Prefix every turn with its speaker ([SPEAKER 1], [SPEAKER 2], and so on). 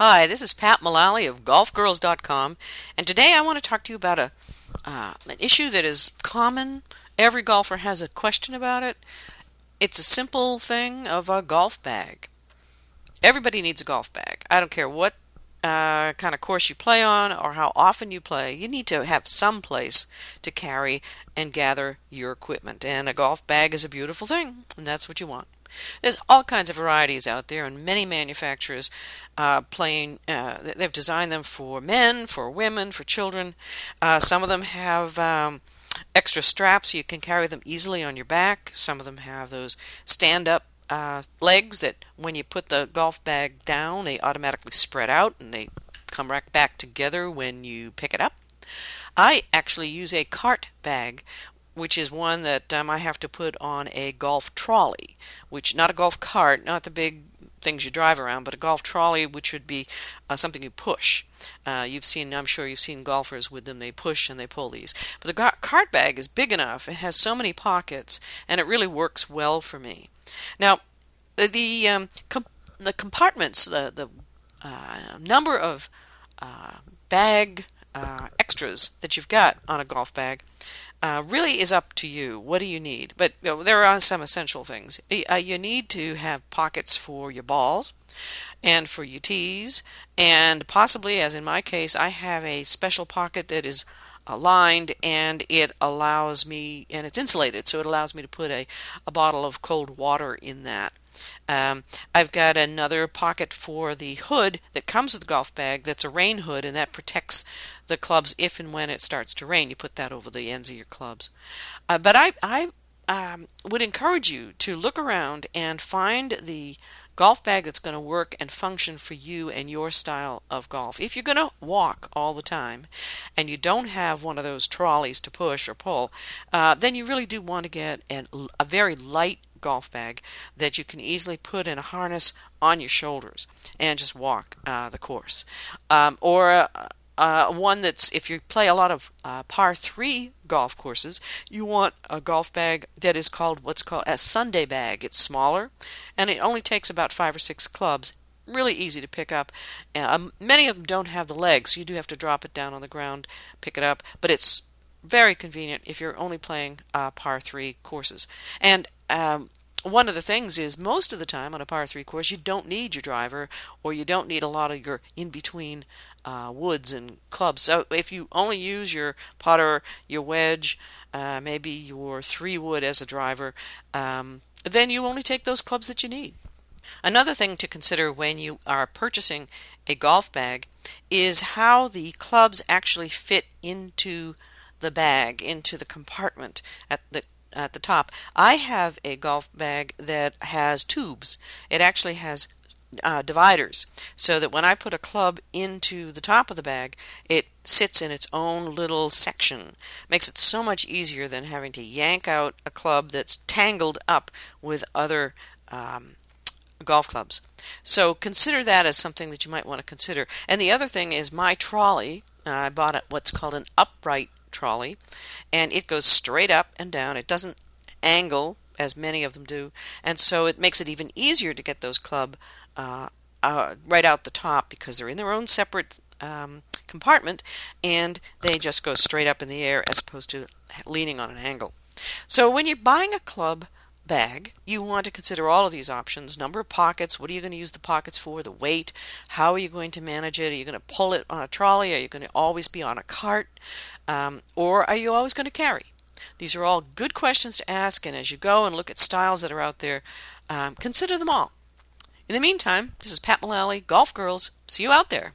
[SPEAKER 1] Hi, this is Pat Mullally of GolfGirls.com, and today I want to talk to you about a uh, an issue that is common. Every golfer has a question about it. It's a simple thing of a golf bag. Everybody needs a golf bag. I don't care what uh, kind of course you play on or how often you play. You need to have some place to carry and gather your equipment, and a golf bag is a beautiful thing, and that's what you want. There's all kinds of varieties out there, and many manufacturers uh, playing. Uh, they've designed them for men, for women, for children. Uh, some of them have. Um, extra straps so you can carry them easily on your back. Some of them have those stand up uh, legs that when you put the golf bag down, they automatically spread out and they come right back together when you pick it up. I actually use a cart bag which is one that um, I have to put on a golf trolley, which not a golf cart, not the big things you drive around, but a golf trolley, which would be uh, something you push. Uh, you've seen, I'm sure you've seen golfers with them. They push and they pull these. But the cart bag is big enough. It has so many pockets, and it really works well for me. Now, the um, com- the compartments, the the uh, number of uh, bag uh, extras that you've got on a golf bag uh, really is up to you. What do you need? But you know, there are some essential things. Uh, you need to have pockets for your balls and for your tees, and possibly, as in my case, I have a special pocket that is aligned and it allows me, and it's insulated, so it allows me to put a, a bottle of cold water in that. Um, I've got another pocket for the hood that comes with the golf bag that's a rain hood, and that protects the clubs if and when it starts to rain. You put that over the ends of your clubs. Uh, but I, I um, would encourage you to look around and find the golf bag that's going to work and function for you and your style of golf. If you're going to walk all the time and you don't have one of those trolleys to push or pull, uh, then you really do want to get an, a very light golf bag that you can easily put in a harness on your shoulders and just walk uh, the course. Um, or uh, uh, one that's, if you play a lot of uh, par 3 golf courses, you want a golf bag that is called what's called a Sunday bag. It's smaller and it only takes about five or six clubs. Really easy to pick up. Um, many of them don't have the legs, so you do have to drop it down on the ground, pick it up, but it's very convenient if you're only playing uh, par 3 courses. And um, one of the things is most of the time on a par 3 course, you don't need your driver or you don't need a lot of your in between uh, woods and clubs. So if you only use your putter, your wedge, uh, maybe your three wood as a driver, um, then you only take those clubs that you need. Another thing to consider when you are purchasing a golf bag is how the clubs actually fit into the bag, into the compartment at the at the top. I have a golf bag that has tubes. It actually has uh, dividers so that when I put a club into the top of the bag, it sits in its own little section. Makes it so much easier than having to yank out a club that's tangled up with other um, golf clubs. So consider that as something that you might want to consider. And the other thing is my trolley. Uh, I bought what's called an upright trolley, and it goes straight up and down. It doesn't angle as many of them do, and so it makes it even easier to get those club uh, uh, right out the top because they're in their own separate um, compartment and they just go straight up in the air as opposed to leaning on an angle. So when you're buying a club bag, you want to consider all of these options number of pockets, what are you going to use the pockets for, the weight, how are you going to manage it? Are you going to pull it on a trolley? Are you going to always be on a cart? Um, or are you always going to carry? These are all good questions to ask, and as you go and look at styles that are out there, um, consider them all. In the meantime, this is Pat Mullally, Golf Girls. See you out there.